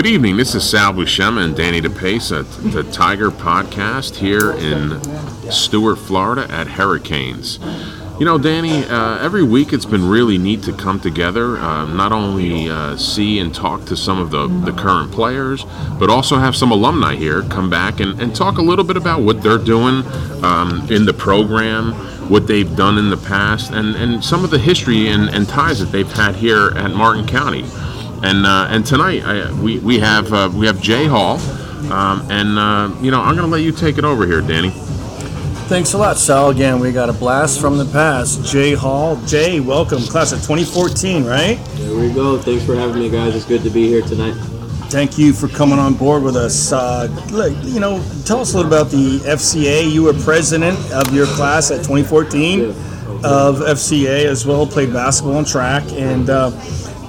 Good evening. This is Sal Buscema and Danny DePace at the Tiger Podcast here in Stuart, Florida at Hurricanes. You know, Danny, uh, every week it's been really neat to come together, uh, not only uh, see and talk to some of the, the current players, but also have some alumni here come back and, and talk a little bit about what they're doing um, in the program, what they've done in the past, and, and some of the history and, and ties that they've had here at Martin County. And uh, and tonight I, we we have uh, we have Jay Hall, um, and uh, you know I'm going to let you take it over here, Danny. Thanks a lot, Sal. Again, we got a blast from the past. Jay Hall. Jay, welcome. Class of 2014, right? There we go. Thanks for having me, guys. It's good to be here tonight. Thank you for coming on board with us. Uh, you know, tell us a little about the FCA. You were president of your class at 2014 of FCA as well. Played basketball and track, and uh,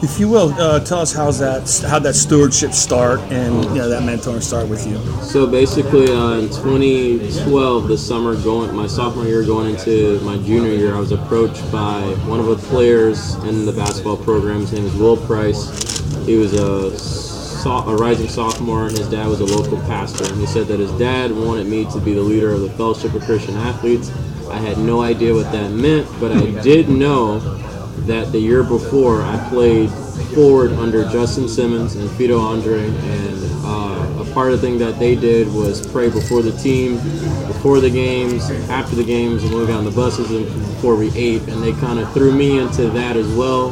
if you will, uh, tell us how's that how that stewardship start and you know that mentoring start with you. So basically, uh, in 2012, the summer going my sophomore year going into my junior year, I was approached by one of the players in the basketball program. His name is Will Price. He was a a rising sophomore, and his dad was a local pastor. And he said that his dad wanted me to be the leader of the Fellowship of Christian Athletes. I had no idea what that meant, but I did know that the year before I played forward under Justin Simmons and Fido Andre, and uh, a part of the thing that they did was pray before the team, before the games, after the games, and when we got on the buses, and before we ate, and they kind of threw me into that as well.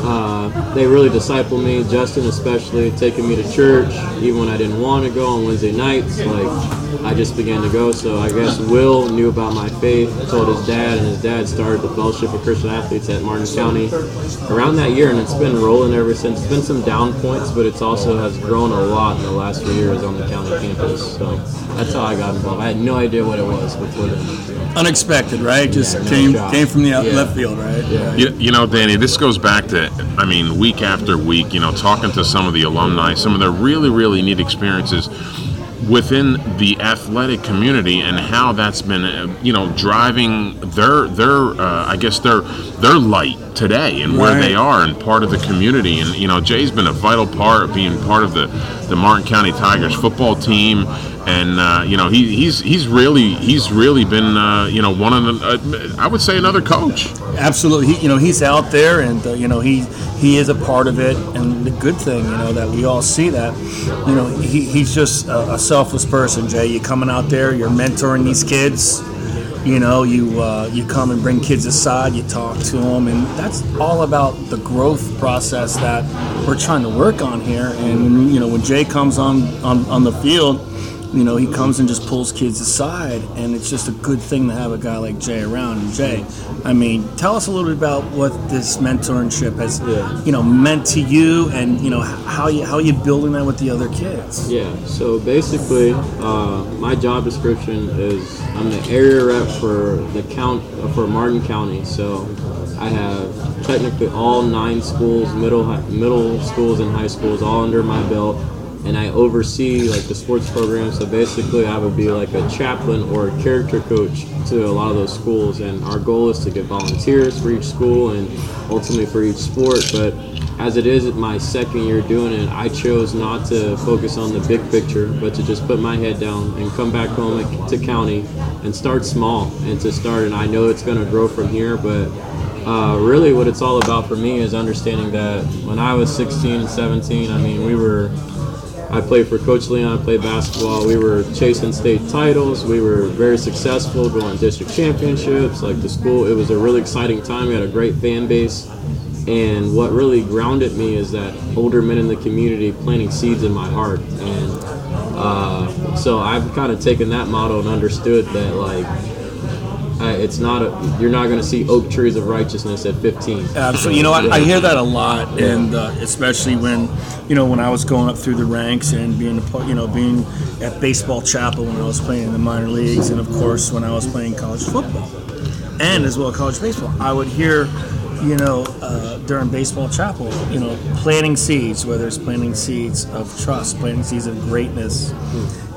Uh, they really discipled me, Justin especially, taking me to church, even when I didn't want to go on Wednesday nights. Like I just began to go. So I guess Will knew about my faith, told his dad, and his dad started the Fellowship of Christian Athletes at Martin County around that year, and it's been rolling ever since. It's been some down points, but it's also has grown a lot in the last few years on the county campus. So that's how I got involved. I had no idea what it was before then. Unexpected, right? Just Yeah, no came job. came from the Yeah. left field, right? Yeah. You, you know, Danny, this goes back to, I mean, week after week, you know, talking to some of the alumni, some of their really, really neat experiences within the athletic community and how that's been, uh, you know, driving their, their, uh, I guess their, their light today and where Right. they are and part of the community. And, you know, Jay's been a vital part of being part of the, the Martin County Tigers football team. And, uh, you know, he, he's, he's really, he's really been, uh, you know, one of the, uh, I would say another coach. Absolutely. He, you know, he's out there, and uh, you know, he he is a part of it. And the good thing, you know, that we all see that, you know, he, he's just a, a selfless person. Jay, you coming out there, you're mentoring these kids. You know, you uh, you come and bring kids aside, you talk to them, and that's all about the growth process that we're trying to work on here. And you know, when Jay comes on on, on the field, you know, he comes and just pulls kids aside, and it's just a good thing to have a guy like Jay around. And Jay, I mean, tell us a little bit about what this mentorship has, Yeah. you know, meant to you, and you know how you how you building that with the other kids. Yeah, so basically, uh, my job description is I'm the area rep for the count uh, for Martin County. So I have technically all nine schools, middle middle schools and high schools, all under my belt, and I oversee like the sports program. So basically, I would be like a chaplain or a character coach to a lot of those schools, and our goal is to get volunteers for each school and ultimately for each sport, but as it is my second year doing it, I chose not to focus on the big picture, but to just put my head down and come back home to county and start small and to start. And I know it's going to grow from here, but uh, really what it's all about for me is understanding that when I was 16 and 17, I mean, we were. I played for Coach Leon. I played basketball. We were chasing state titles. We were very successful, going district championships. Like the school, it was a really exciting time. We had a great fan base. And what really grounded me is that older men in the community planting seeds in my heart. And uh, so I've kind of taken that model and understood that like I, it's not a you're not going to see oak trees of righteousness at 15. Absolutely. You know, I, I hear that a lot, and uh, especially when, you know, when I was going up through the ranks and being, a you know, being at baseball chapel when I was playing in the minor leagues, and of course when I was playing college football, and as well college baseball, I would hear, you know, uh, during baseball chapel, you know, planting seeds, whether it's planting seeds of trust, planting seeds of greatness,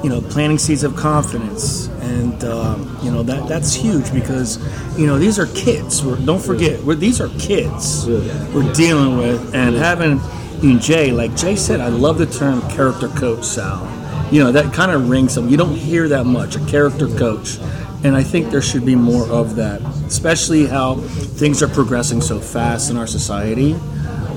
you know, planting seeds of confidence, and um, you know that that's huge because you know these are kids. We're, don't forget, we're, these are kids we're dealing with, and having And Jay, like Jay said, I love the term character coach, Sal. You know, that kind of rings some. You don't hear that much, a character coach. And I think there should be more of that, especially how things are progressing so fast in our society.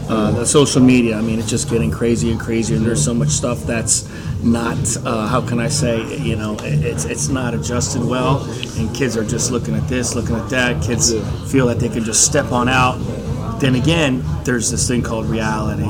Uh, the social media, I mean, it's just getting crazy and crazier, and there's so much stuff that's not, uh, how can I say, you know, it's it's not adjusted well, and kids are just looking at this, looking at that. Kids feel that they can just step on out. Then again, there's this thing called reality,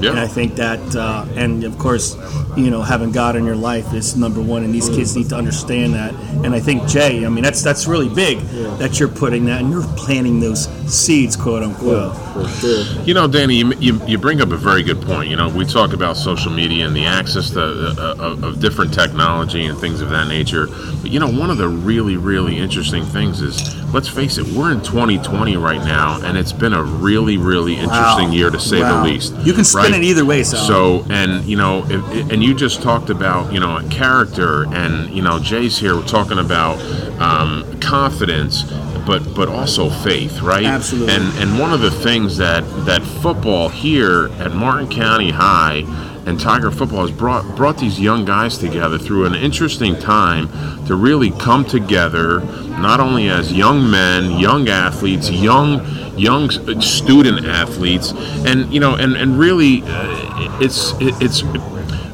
Yeah. and I think that, uh, and of course, you know, having God in your life is number one, and these kids need to understand that. And I think Jay, I mean, that's that's really big that you're putting that and you're planting those seeds, quote unquote. for sure. You know, Danny, you, you, you bring up a very good point. You know, we talk about social media and the access to, uh, of, of different technology and things of that nature. But, you know, one of the really, really interesting things is, let's face it, we're in 2020 right now, and it's been a really, really interesting Wow. year to say Wow. the least. You can spin right? it either way, Sal. So, and you know, if, and you just talked about you know character, and you know, Jay's here. We're talking about um, confidence, but but also faith, right? Absolutely. And and one of the things that that football here at Martin County High and Tiger football has brought brought these young guys together through an interesting time to really come together, not only as young men, young athletes, young young student athletes, and you know, and and really, uh, it's it's.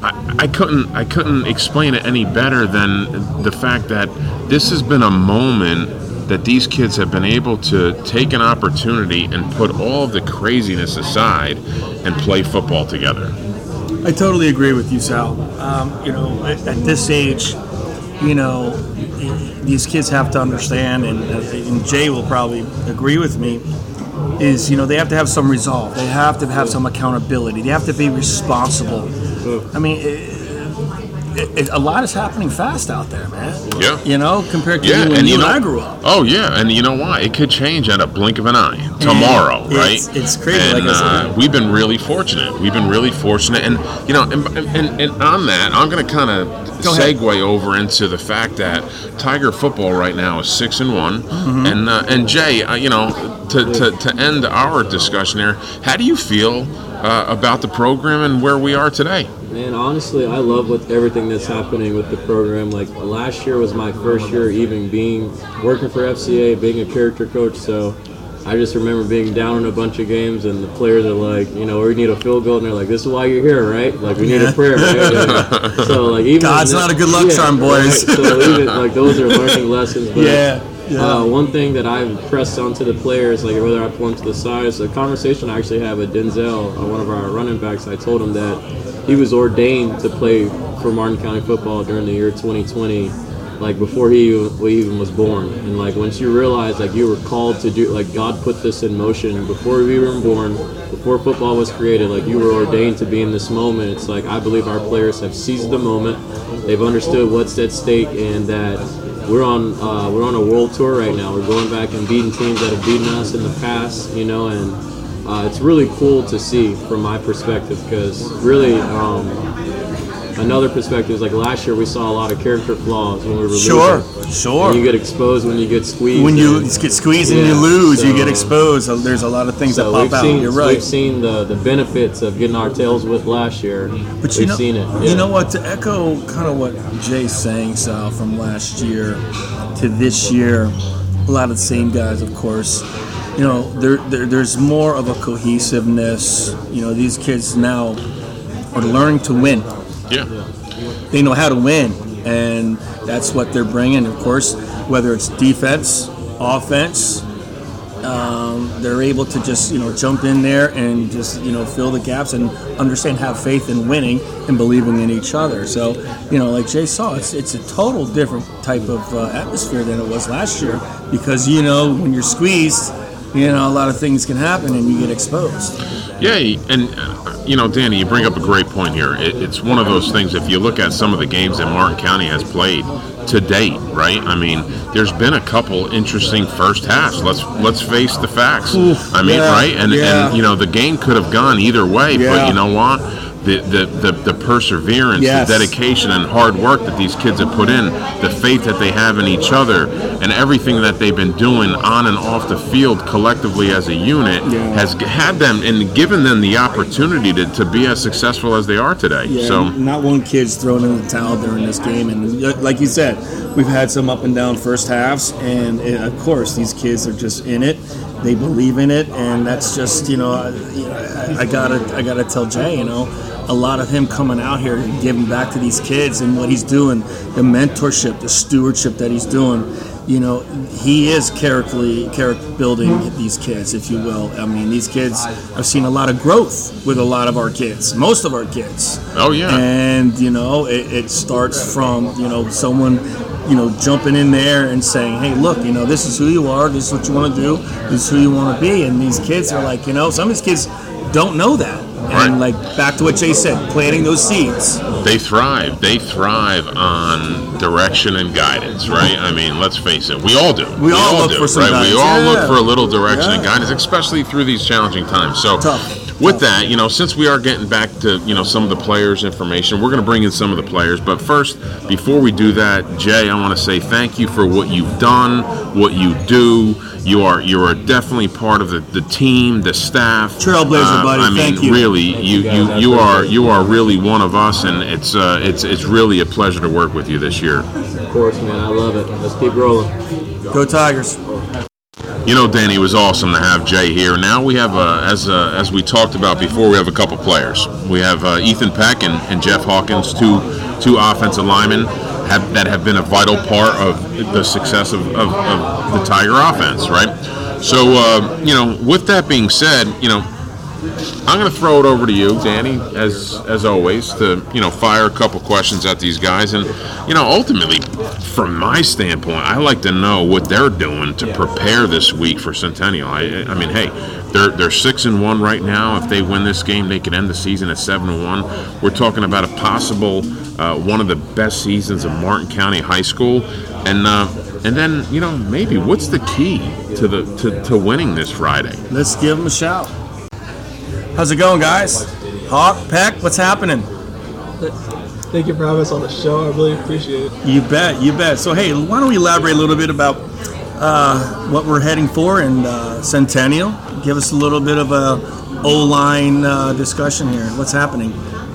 I, I couldn't I couldn't explain it any better than the fact that this has been a moment that these kids have been able to take an opportunity and put all of the craziness aside and play football together. I totally agree with you, Sal. Um, you know, at, at this age, you know, these kids have to understand, and, and Jay will probably agree with me, is, you know, they have to have some resolve. They have to have some accountability. They have to be responsible. I mean, it, it, a lot is happening fast out there, man. Yeah. You know, compared to Yeah, when and you you and know, I grew up. Oh yeah, and you know why? It could change at a blink of an eye tomorrow, right? it's- it's crazy, And like uh, we've been really fortunate. We've been really fortunate, and you know, and, and, and on that, I'm going to kind of segue over into the fact that Tiger football right now is six and one, Mm-hmm. and uh, and Jay, uh, you know, to, to to end our discussion here, how do you feel uh, about the program and where we are today? Man, honestly, I love what everything that's happening with the program. Like last year was my first year even being working for FCA, being a character coach. So I just remember being down in a bunch of games, and the players are like, you know, we need a field goal, and they're like, "This is why you're here, right? Like we need a prayer." Right? So like even God's not a good luck charm, boys. right? So even like those are learning lessons. But, Yeah, yeah. Uh, one thing that I've pressed onto the players, like whether I pull them to the side, is a conversation I actually had with Denzel, uh, one of our running backs. I told him that he was ordained to play for Martin County football during the year 2020, like before he even was born. And like once you realize like you were called to do, like God put this in motion before we were born, before football was created. Like you were ordained to be in this moment. It's like I believe our players have seized the moment. They've understood what's at stake and that we're on uh, we're on a world tour right now. We're going back and beating teams that have beaten us in the past, you know, and uh, it's really cool to see from my perspective because really um, another perspective is like last year we saw a lot of character flaws when we were Sure, losing. sure. And you get exposed when you get squeezed. when you and- get squeezed and you Yeah, lose, you get exposed. There's a lot of things so that pop we've out. seen You're right. we've seen the, the benefits of getting our tails with last year. But we've you know, seen it. you know what? To echo kind of what Jay's saying, Sal, from last year to this year, a lot of the same guys, of course. You know, there, there there's more of a cohesiveness. You know, these kids now are learning to win. Yeah. They know how to win, and that's what they're bringing. Of course, whether it's defense, offense, um, they're able to just you know jump in there and just you know fill the gaps and understand, have faith in winning and believing in each other. So you know, like Jay saw, it's it's a total different type of uh, atmosphere than it was last year because you know when you're squeezed, you know a lot of things can happen and you get exposed. Yeah, and uh, you know, Danny, you bring up a great point here. It, it's one of those things. If you look at some of the games that Martin County has played to date, right? I mean, there's been a couple interesting first halves. Let's let's face the facts. Oof, I mean, yeah, right? And yeah. and you know, the game could have gone either way. But you know what? The, the, the, the perseverance, Yes. the dedication, and hard work that these kids have put in, the faith that they have in each other, and everything that they've been doing on and off the field collectively as a unit Yeah. has had them and given them the opportunity to, to be as successful as they are today. Yeah, so, not one kid's thrown in the towel during this game, and like you said, we've had some up and down first halves, and uh, of course these kids are just in it. They believe in it, and that's just you know, I, you know, I gotta I gotta tell Jay, you know, a lot of him coming out here and giving back to these kids and what he's doing, the mentorship, the stewardship that he's doing. You know, he is character character building these kids, if you will. I mean, these kids. I've seen a lot of growth with a lot of our kids, most of our kids oh yeah, and you know it, it starts from you know someone you know jumping in there and saying hey look you know this is who you are this is what you want to do this is who you want to be and these kids are like you know some of these kids don't know that and Right. like back to what jay said planting those seeds they thrive. They thrive on direction and guidance, right? I mean, let's face it, we all do. We all look do, for some right? We all Yeah. look for a little direction and guidance, especially through these challenging times. So, Tough. With that, you know, since we are getting back to you know some of the players' information, we're going to bring in some of the players. But first, before we do that, Jay, I want to say thank you for what you've done, what you do. You are you are definitely part of the, the team, the staff. Trailblazer, buddy. I mean, Thank you. really, you you, you, you are you are really one of us, and it's uh, it's it's really a pleasure to work with you this year. Of course, man. I love it. Let's keep rolling. go tigers You know, Danny, was awesome to have Jay here. Now we have, uh, as uh, as we talked about before, we have a couple players. We have uh, Ethan Peck and, and Jeff Hawkins, two two offensive linemen have, that have been a vital part of the success of, of, of the Tiger offense, right? So, uh, you know, with that being said, you know, I'm going to throw it over to you, Danny, as as always, to you know fire a couple questions at these guys, and you know ultimately, from my standpoint, I like to know what they're doing to prepare this week for Centennial. I, I mean, hey, they're they're six and one right now. If they win this game, they could end the season at seven and one. We're talking about a possible uh, one of the best seasons of Martin County High School, and uh, and then you know maybe what's the key to the to, to winning this Friday? let's give them a shout how's it going guys hawk peck what's happening Thank you for having us on the show. I really appreciate it. You bet, you bet. So, hey, why don't we elaborate a little bit about uh, what we're heading for in uh, Centennial? Give us a little bit of a O line uh, discussion here. What's happening?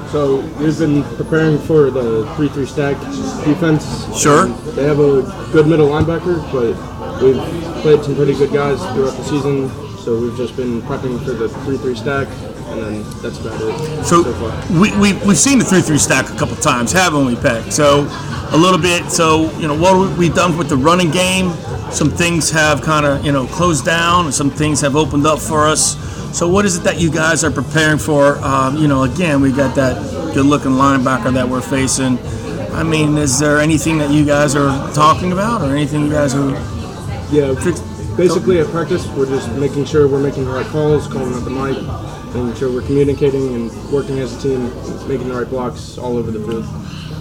So we've been preparing for the three-three stack defense. Sure. Um, they have a good middle linebacker, but we've played some pretty good guys throughout the season. So we've just been prepping for the three-three stack, and then that's about it So, so far. we, we, we've seen the 3 3 stack a couple times, haven't we, Peck? So, a little bit. So, you know, what we've done with the running game, some things have kind of, you know, closed down, and some things have opened up for us. So, what is it that you guys are preparing for? Um, you know, again, we got that good looking linebacker that we're facing. I mean, is there anything that you guys are talking about, or anything you guys are? Yeah, basically at practice, we're just making sure we're making the right calls, calling out the mic, making sure we're communicating and working as a team, making the right blocks all over the field.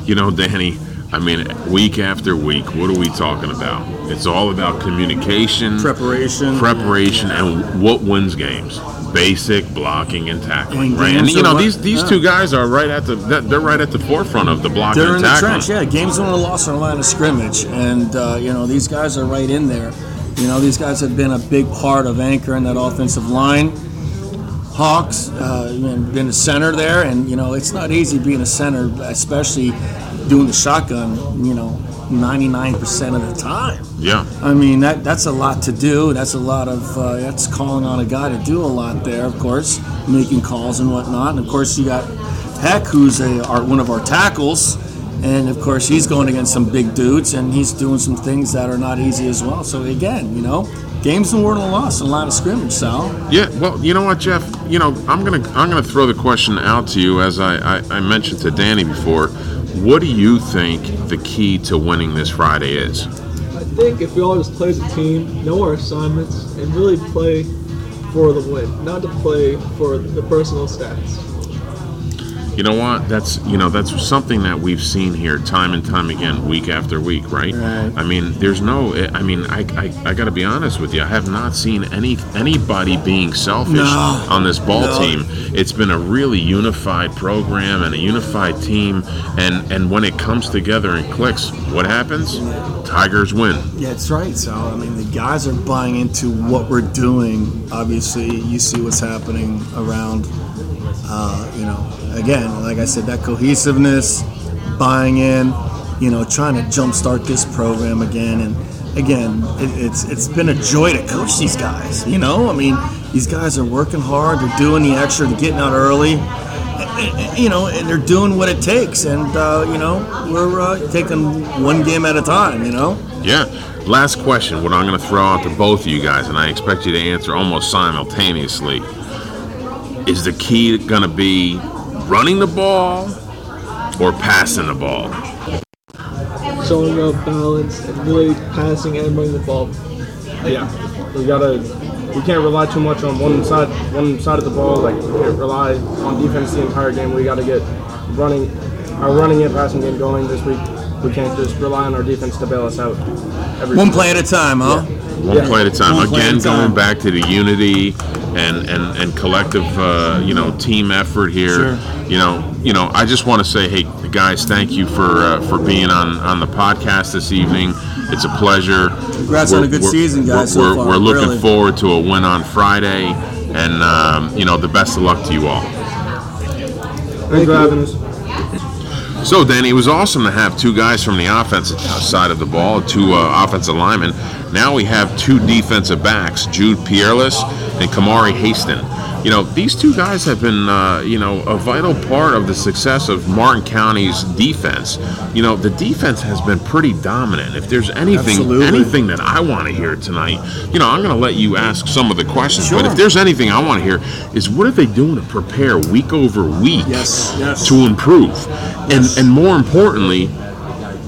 You know, Danny, I mean, week after week, what are we talking about? It's all about communication, Preparation. preparation, and what wins games. Basic blocking and tackling, And right? And you know, what- these these yeah. two guys are right at the they're right at the forefront of the blocking They're in and the trench, yeah. Games won and lost on the line of scrimmage, and uh, you know these guys are right in there. You know these guys have been a big part of anchoring that offensive line. Hawks, uh, been- a center there, and you know it's not easy being a center, especially doing the shotgun. You know, 99% of the time. Yeah, I mean that that's a lot to do. That's a lot of uh, that's calling on a guy to do a lot there. Of course, making calls and whatnot. And of course, you got Peck, who's a our, one of our tackles, and of course he's going against some big dudes, and he's doing some things that are not easy as well. So again, you know, games and won and lost in a line of scrimmage, Sal. yeah. Well, you know what, Jeff? You know, I'm gonna I'm gonna throw the question out to you as I, I, I mentioned to Danny before. What do you think the key to winning this Friday is? I think if we all just play as a team, know our assignments, and really play for the win, not to play for the personal stats. You know what? That's you know that's something that we've seen here time and time again, week after week, right? Right. I mean, there's no. I mean, I, I, I got to be honest with you. I have not seen any anybody being selfish No. on this ball No. team. It's been a really unified program and a unified team, and and when it comes together and clicks, what happens? Tigers win. Yeah, that's right. So I mean, the guys are buying into what we're doing. Obviously, you see what's happening around. Uh, you know, again, like I said, that cohesiveness, buying in. You know, trying to jumpstart this program again, and again, it, it's it's been a joy to coach these guys. You know, I mean, these guys are working hard. They're doing the extra. They're getting out early. You know, and they're doing what it takes, and uh, you know, we're uh, taking one game at a time. You know. Yeah. Last question, what I'm going to throw out to both of you guys, and I expect you to answer almost simultaneously. Is the key going to be running the ball or passing the ball? Showing up balance and really passing and running the ball. Yeah, we gotta. We can't rely too much on one side, one side of the ball. Like we can't rely on defense the entire game. We got to get running, our running and passing game going this week. We can't just rely on our defense to bail us out. Every One play at a time, huh? One Yeah. play at a time. One Again, a time. going back to the unity and and, and collective, uh, you know, team effort here. Sure. You know, you know. I just want to say, hey, guys, thank you for uh, for being on on the podcast this evening. It's a pleasure. Congrats on a good season, guys, so We're, far, we're looking really. forward to a win on Friday, and um, you know, the best of luck to you all. Thanks for having us. So, Danny, it was awesome to have two guys from the offensive side of the ball, two uh, offensive linemen. Now we have two defensive backs, Jude Pierless and Kamari Haston. You know, these two guys have been, uh, you know, a vital part of the success of Martin County's defense. You know, the defense has been pretty dominant. If there's anything, Absolutely. anything that I want to hear tonight, you know, I'm going to let you ask some of the questions. But if there's anything I want to hear, is what are they doing to prepare week over week Yes, yes. to improve? And and more importantly,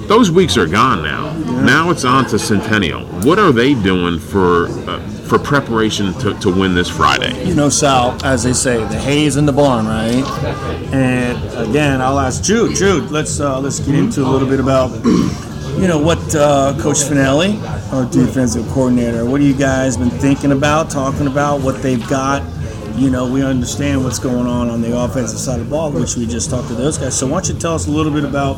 those weeks are gone now. Now it's on to Centennial. What are they doing for uh, for preparation to, to win this Friday? You know, Sal, as they say, the hay's in the barn, right? And again, I'll ask Jude. Jude, let's uh, let's get into a little bit about, you know, what uh, Coach Finelli, our defensive coordinator, what have you guys been thinking about, talking about, what they've got? You know, we understand what's going on on the offensive side of the ball, which we just talked to those guys. So why don't you tell us a little bit about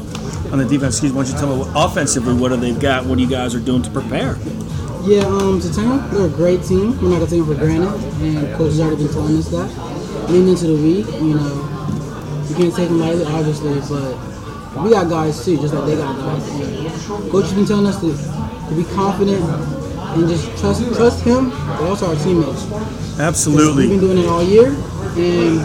on the defense? Excuse me. Why don't you tell me what, offensively what have they've got? What you guys are doing to prepare? Yeah, um, Centennial, they're a great team. We're not gonna take them for granted, and coach has already been telling us that. Leading into the week, you know, you can't take them lightly, obviously, but we got guys too, just like they got guys. And coach has been telling us to, to be confident and just trust trust him, but also our teammates. Absolutely. We've been doing it all year, and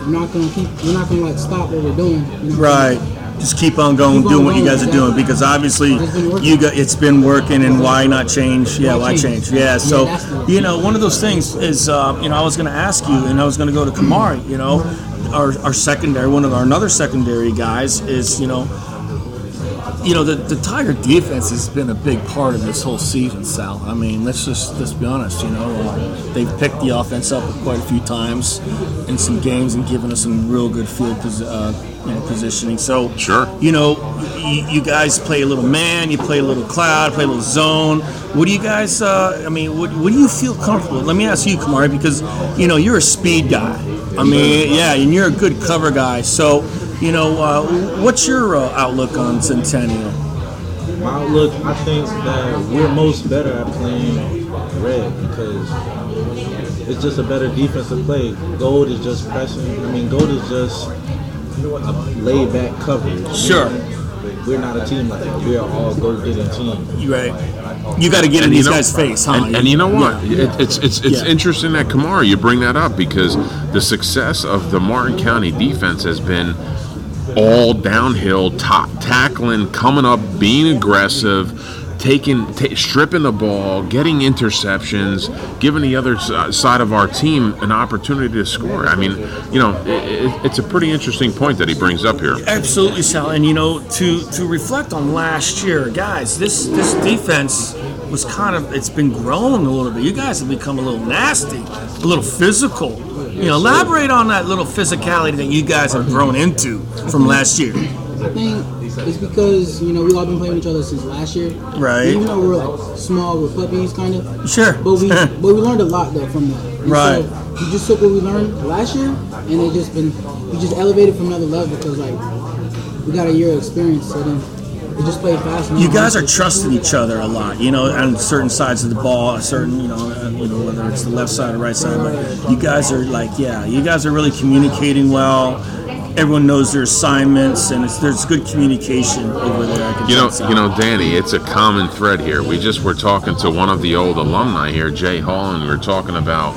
we're not gonna keep, we're not gonna like stop what we're doing. You know? Right. Just keep on going, doing what you guys are doing because obviously It's been working. you got it's been working and why not change? Yeah, why change? Yeah. So you know, one of those things is uh, you know I was going to ask you and I was going to go to Kamari. You know, our our secondary, one of our another secondary guys is you know. You know the, the Tiger defense has been a big part of this whole season, Sal. I mean, let's just let's be honest. You know, uh, they've picked the offense up quite a few times in some games and given us some real good field pos- uh, you know, positioning. So Sure. you know, you, you guys play a little man, you play a little cloud, play a little zone. What do you guys? Uh, I mean, what, what do you feel comfortable? Let me ask you, Kamari, because you know you're a speed guy. I mean, yeah, and you're a good cover guy. So, you know, uh, what's your uh, outlook on Centennial? My outlook, I think that we're most better at playing red because it's just a better defensive play. Gold is just pressing. I mean, gold is just a laid back coverage. Sure. We're not a team like that. We are all go getting team. You right? You got to get in And you these know- guys' face, huh? And, and you know what? Yeah. It, it's it's it's Yeah. interesting that Kamari you bring that up because the success of the Martin County defense has been all downhill, top tackling, coming up, being aggressive, taking, ta stripping the ball, getting interceptions, giving the other side of our team an opportunity to score. I mean, you know, i i it's a pretty interesting point that he brings up here. Absolutely, Sal. And you know, to to reflect on last year, guys, this this defense was kind of it's been growing a little bit. You guys have become a little nasty, a little physical. You know, elaborate on that little physicality that you guys have grown into from last year. I think it's because you know we all been playing with each other since last year. Right. Even though we're like small, we're puppies, kind of. Sure. But we but we learned a lot though from that. And Right. So we just took what we learned last year, and it just been we just elevated from another level because like we got a year of experience, so then we just played fast. now. You guys are trusting each other a lot, you know, on certain sides of the ball, a certain, you know, uh, you know, whether it's the left side or right side. But you guys are like, yeah, you guys are really communicating well. Everyone knows their assignments, and it's, there's good communication over there. You know, you know, Danny, it's a common thread here. We just were talking to one of the old alumni here, Jay Hall, and we are talking about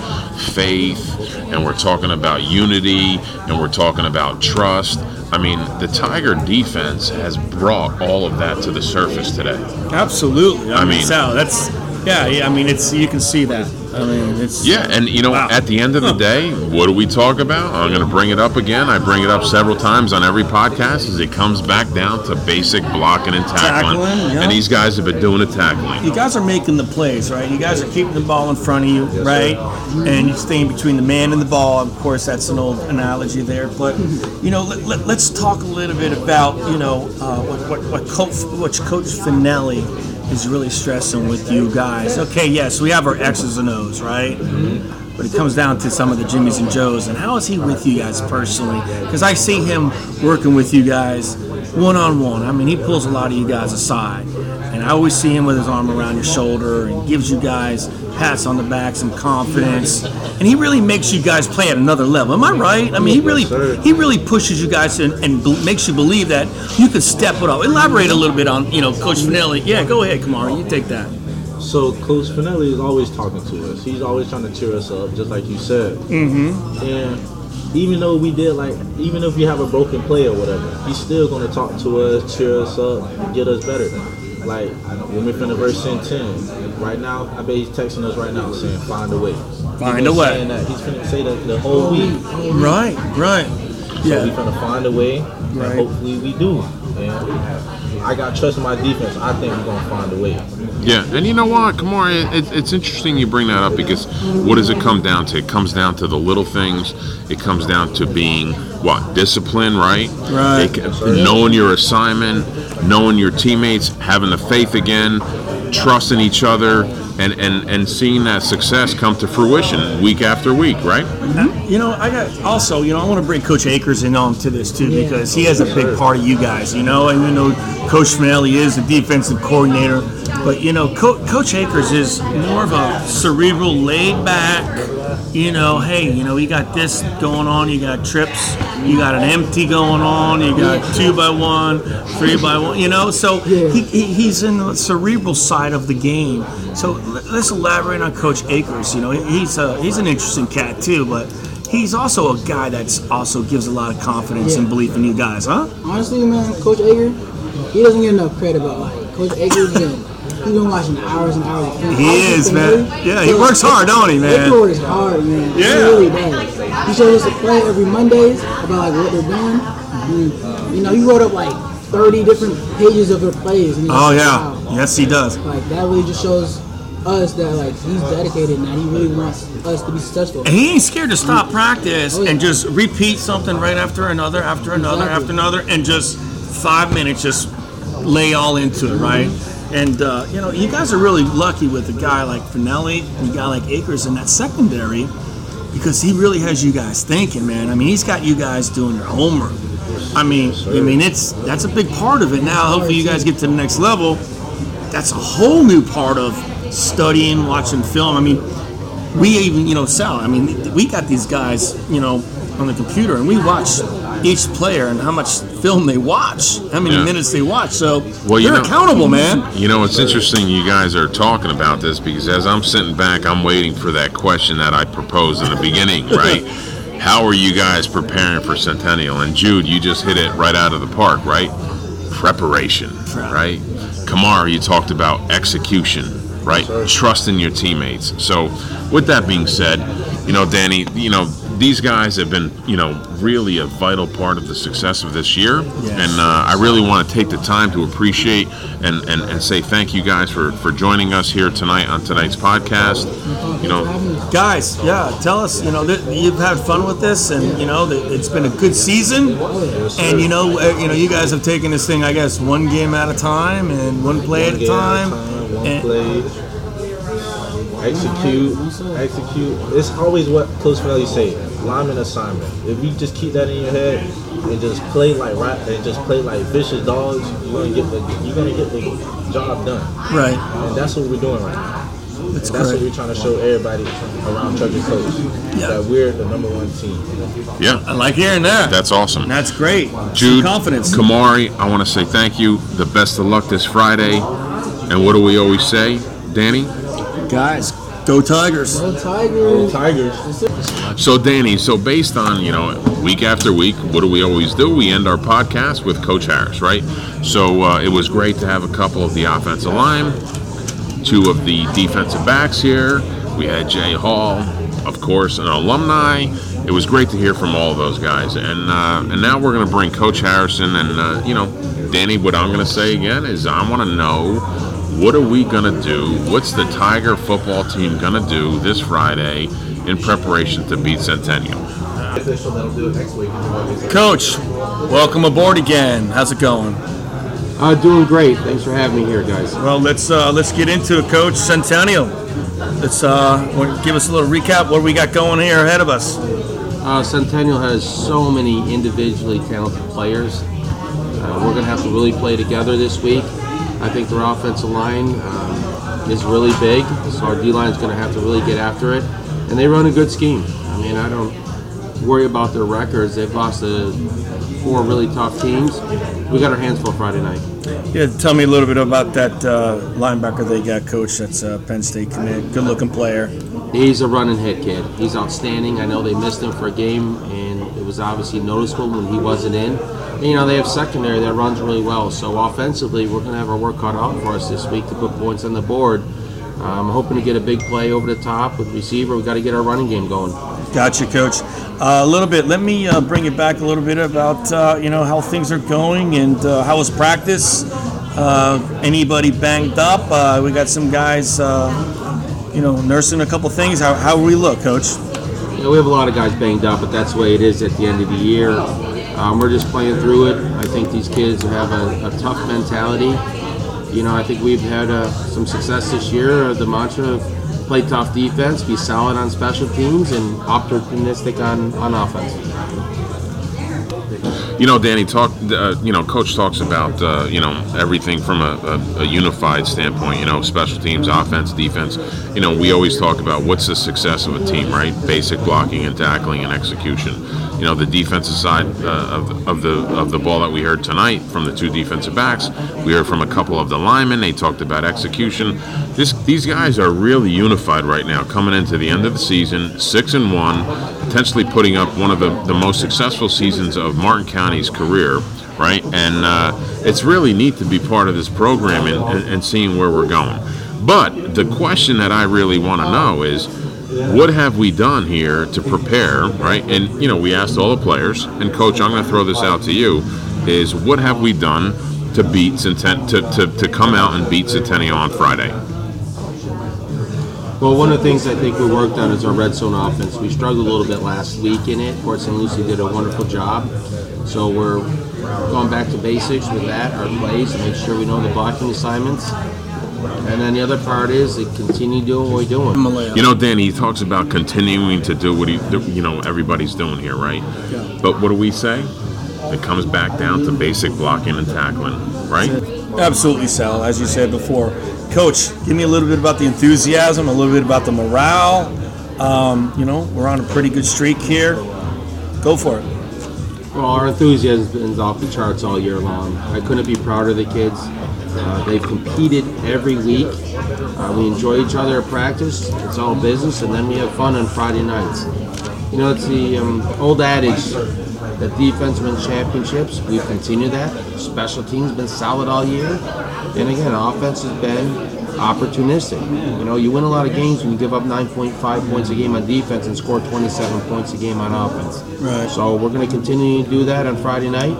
faith, and we're talking about unity, and we're talking about trust. I mean, the Tiger defense has brought all of that to the surface today. Absolutely. I, I mean, mean- Sal, that's yeah, yeah. I mean, it's you can see that. I mean, it's Yeah, and you know, Wow. at the end of the day, what do we talk about? I'm going to bring it up again. I bring it up several times on every podcast. Is it comes back down to basic blocking and tackling, Tackling, yeah. and these guys have been doing the tackling. you guys are making the plays, right? You guys are keeping the ball in front of you, right? And you're staying between the man and the ball. Of course, that's an old analogy there. But you know, let, let, us talk a little bit about you know uh, what what what Coach, what Coach Finelli is really stressing with you guys. Okay, yes, we have our X's and O's, right? But it comes down to some of the Jimmys and Joes. And how is he with you guys personally? Because I see him working with you guys one on one. I mean, he pulls a lot of you guys aside. And I always see him with his arm around your shoulder and gives you guys pats on the back, some confidence. And he really makes you guys play at another level. Am I right? I mean, he really he really pushes you guys in and bel- makes you believe that you can step it up. Elaborate a little bit on, you know, Coach Finelli. Yeah, go ahead, Kamari. You take that. So Coach Finelli is always talking to us. He's always trying to cheer us up, just like you said. Mm-hmm. And even though we did like, even if we have a broken play or whatever, he's still gonna talk to us, cheer us up, get us better. Like when we're finna verse in ten, right now, I bet he's texting us right now saying, "Find a way." Find a been way. Saying that. He's finna say that the whole week. Right, right. So we Yeah. finna find a way, Right. and hopefully we do. And I got trust in my defense. I think we're gonna find a way. Yeah, and you know what, Kamar, it, it, it's interesting you bring that up because what does it come down to? It comes down to the little things. It comes down to being what discipline, right? Right. It knowing your assignment, knowing your teammates, having the faith again, trusting each other, and and and seeing that success come to fruition week after week, right? You know, I got also, you know, I want to bring Coach Akers in on to this too because he has a big part of you guys, you know, and you know, Coach Finelli is the defensive coordinator, but you know, Co- Coach Akers is more of a cerebral, laid back. You know, hey, you know, you got this going on. You got trips. You got an empty going on. You got two by one, three by one. You know, so he, he, he's in the cerebral side of the game. So let- let's elaborate on Coach Akers. You know, he's a he's an interesting cat too, but he's also a guy that's also gives a lot of confidence and belief in you guys, huh? Honestly, man, Coach Akers, he doesn't get enough credit, but like Coach Akers's been he's been watching hours and hours of film. He Obviously, is, man. me, Yeah, he so works hard, don't he, man? Akers works hard, man. Yeah. He really does. He shows us a play every Mondays about like what they're doing. And, you know, he wrote up like 30 different pages of their plays. And Oh yeah, wow. yes he does. Like that really just shows us that like he's dedicated and that he really wants us to be successful. And he ain't scared to stop practice Oh, yeah. and just repeat something right after another, after another, Exactly. after another, and just five minutes just lay all into it, right? And uh, you know, you guys are really lucky with a guy like Finelli and a guy like Akers in that secondary because he really has you guys thinking, man. I mean, he's got you guys doing your homework. I mean, I mean, it's that's a big part of it. Now, hopefully, you guys get to the next level. That's a whole new part of studying, watching film. I mean, we even, you know, Sal, I mean, we got these guys, you know, on the computer and we watch each player and how much film they watch, how many Yeah. minutes they watch. So Well, you you're know- accountable, man. You know, it's interesting you guys are talking about this because as I'm sitting back, I'm waiting for that question that I proposed in the beginning, right? How are you guys preparing for Centennial? And Jude, you just hit it right out of the park, right? Preparation, right? Kamar, you talked about execution, right? Trusting your teammates. So, with that being said, you know, Danny, you know, these guys have been, you know, really a vital part of the success of this year. Yes. And uh, I really want to take the time to appreciate and, and, and say thank you guys for, for joining us here tonight on tonight's podcast. You know, Guys, yeah, tell us. You know, that you've had fun with this, and you know that it's been a good season. And you know, uh, you know, you guys have taken this thing, I guess, one game at a time and one play at a One game time. one And- play. Execute, execute. It's always what Coach Valley say. Lineman assignment. If you just keep that in your head and just play like rat and just play like vicious dogs, you're gonna get the you're gonna get the job done. Right. And that's what we're doing right now. That's And that's what we're trying to show everybody around Trucker Coach Yeah. that we're the number one team. yeah, I like hearing that. that's awesome. That's great. Jude, confidence. Kamari, I want to say thank you. The best of luck this Friday. And what do we always say, Danny? Guys, go Tigers. Go Tigers. Tigers. So, Danny, so based on, you know, week after week, what do we always do? We end our podcast with Coach Harris, right? So uh, it was great to have a couple of the offensive line, two of the defensive backs here. We had Jay Hall, of course, an alumni. It was great to hear from all of those guys. And, uh, and now we're going to bring Coach Harrison. And, uh, you know, Danny, what I'm going to say again is I want to know what are we going to do? What's the Tiger football team going to do this Friday in preparation to beat Centennial? Coach, welcome aboard again. How's it going? Uh, doing great. Thanks for having me here, guys. Well, let's uh, let's get into it, Coach Centennial. Let's uh, give us a little recap. What we got going here ahead of us? Uh, Centennial has so many individually talented players. Uh, we're going to have to really play together this week. I think their offensive line um, is really big, so our D line is going to have to really get after it. And they run a good scheme. I mean, I don't worry about their records. They've lost to four really tough teams. We got our hands full Friday night. Yeah, tell me a little bit about that uh, linebacker they got, Coach. That's uh, Penn State commit. Good-looking player. He's a running hit kid. He's outstanding. I know they missed him for a game, and it was obviously noticeable when he wasn't in. You know, they have secondary that runs really well. So offensively, we're going to have our work cut out for us this week to put points on the board. I'm hoping to get a big play over the top with receiver. We've got to get our running game going. Gotcha, Coach. Uh, a little bit. Let me uh, bring it back a little bit about uh, you know how things are going and uh, how was practice. Uh, anybody banged up? Uh, we got some guys, uh, you know, nursing a couple things. How how we look, Coach? You know, we have a lot of guys banged up, but that's the way it is at the end of the year. Um, we're just playing through it. I think these kids have a, a tough mentality. You know, I think we've had uh, some success this year. Uh, the mantra of play tough defense, be solid on special teams, and opportunistic on, on offense. You know, Danny, talk. Uh, you know, Coach talks about uh, you know everything from a, a, a unified standpoint. You know, special teams, offense, defense. You know, we always talk about what's the success of a team, right? Basic blocking and tackling and execution. You know, the defensive side uh, of, of the of the ball that we heard tonight from the two defensive backs. We heard from a couple of the linemen. They talked about execution. This these guys are really unified right now, coming into the end of the season, six and one, potentially putting up one of the, the most successful seasons of Martin County's career, right? And uh, it's really neat to be part of this program and, and, and seeing where we're going. But the question that I really want to know is, what have we done here to prepare, right? And you know, we asked all the players, and coach, I'm going to throw this out to you: is what have we done to beat Centen- to, to, to come out and beat Centennial on Friday? Well, one of the things I think we worked on is our red zone offense. We struggled a little bit last week in it. Port St. Lucie did a wonderful job. So we're going back to basics with that, our plays, and make sure we know the blocking assignments. And then the other part is to continue doing what we're doing. You know, Danny, he talks about continuing to do what he, you know, everybody's doing here, right? But what do we say? It comes back down to basic blocking and tackling, right? Absolutely, Sal. As you said before, Coach, give me a little bit about the enthusiasm, a little bit about the morale. Um, you know, we're on a pretty good streak here. Go for it. Well, our enthusiasm been off the charts all year long. I couldn't be prouder of the kids. Uh, they've competed every week. Uh, we enjoy each other at practice. It's all business, and then we have fun on Friday nights. You know, it's the um, old adage that defense wins championships. We've continued that. Special teams been solid all year, and again, offense has been opportunistic. You know, you win a lot of games when you give up 9.5 points a game on defense and score 27 points a game on offense. Right. So we're going to continue to do that on Friday night,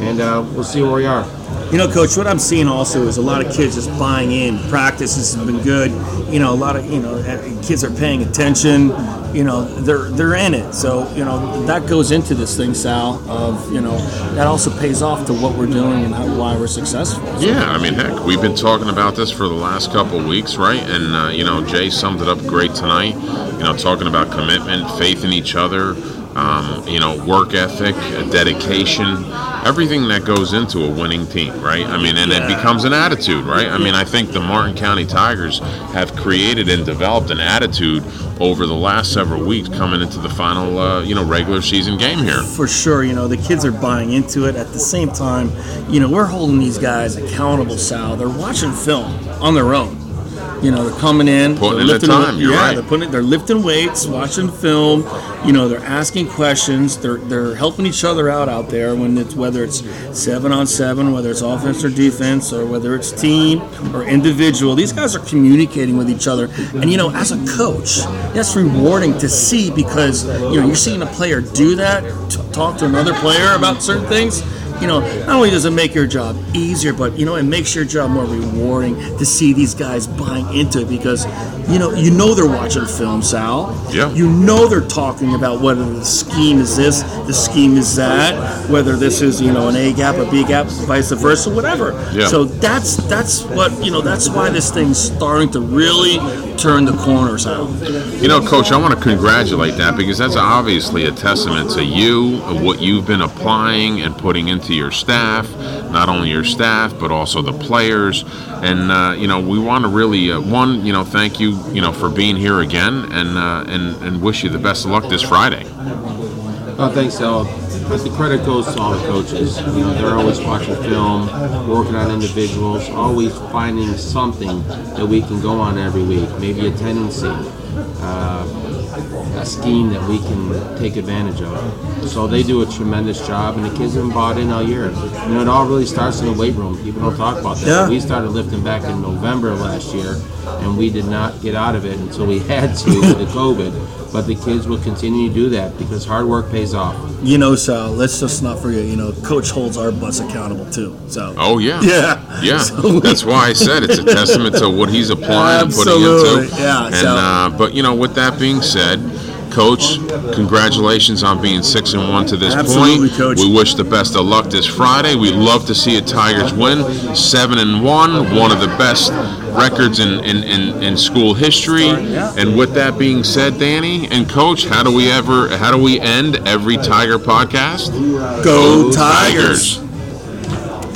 and uh, we'll see where we are. You know, Coach, what I'm seeing also is a lot of kids just buying in. Practice has been good. You know, a lot of you know uh, kids are paying attention. You know, they're they're in it. So you know that goes into this thing, Sal. Of you know that also pays off to what we're doing and how, why we're successful. So, Yeah, I mean, heck, we've been talking about this for the last couple of weeks, right? And uh, you know, Jay summed it up great tonight. You know, talking about commitment, faith in each other, um, you know, work ethic, dedication, everything that goes into a winning team, right? I mean, and it becomes an attitude, right? I mean, I think the Martin County Tigers have created and developed an attitude over the last several weeks coming into the final, uh, you know, regular season game here. for sure, you know, the kids are buying into it. At the same time, you know, we're holding these guys accountable, Sal. They're watching film on their own. You know, they're coming in, Putting they're in the time, yeah, right. they're putting, they're lifting weights, watching film. You know, they're asking questions. They're they're helping each other out out there when it's whether it's seven on seven, whether it's offense or defense, or whether it's team or individual. These guys are communicating with each other, and you know, as a coach, that's rewarding to see because you know you're seeing a player do that, t- talk to another player about certain things you know, not only does it make your job easier, but you know, it makes your job more rewarding to see these guys buying into it because you know, you know they're watching film, Sal. Yeah. You know they're talking about whether the scheme is this, the scheme is that, whether this is you know an A gap, a B gap, vice versa, whatever. Yeah. So that's that's what you know. That's why this thing's starting to really turn the corners Sal. You know, Coach, I want to congratulate that because that's obviously a testament to you, what you've been applying and putting into your staff, not only your staff, but also the players. And, uh, you know, we want to really, uh, one, you know, thank you, you know, for being here again and, uh, and, and wish you the best of luck this Friday. Oh, thanks, Al. But the credit goes to all the coaches. You know, they're always watching film, working on individuals, always finding something that we can go on every week. Maybe a tendency, uh, a scheme that we can take advantage of. So they do a tremendous job, and the kids have been bought in all year. You know, it all really starts in the weight room. People don't talk about that. Yeah. We started lifting back in November last year, and we did not get out of it until we had to with the COVID. But the kids will continue to do that because hard work pays off. You know, Sal. Let's just not forget. You know, Coach holds our butts accountable too. So. Oh, yeah. Yeah. Yeah, So- that's why I said it's a testament to what he's applying and putting Absolutely, into. yeah, And so- uh, but you know, with that being said, Coach, congratulations on being six and one to this Absolutely, point. Coach. We wish the best of luck this Friday. We love to see a Tigers win, seven and one, one of the best records in, in, in, in school history. And with that being said, Danny and Coach, how do we ever how do we end every Tiger podcast? Go Tigers.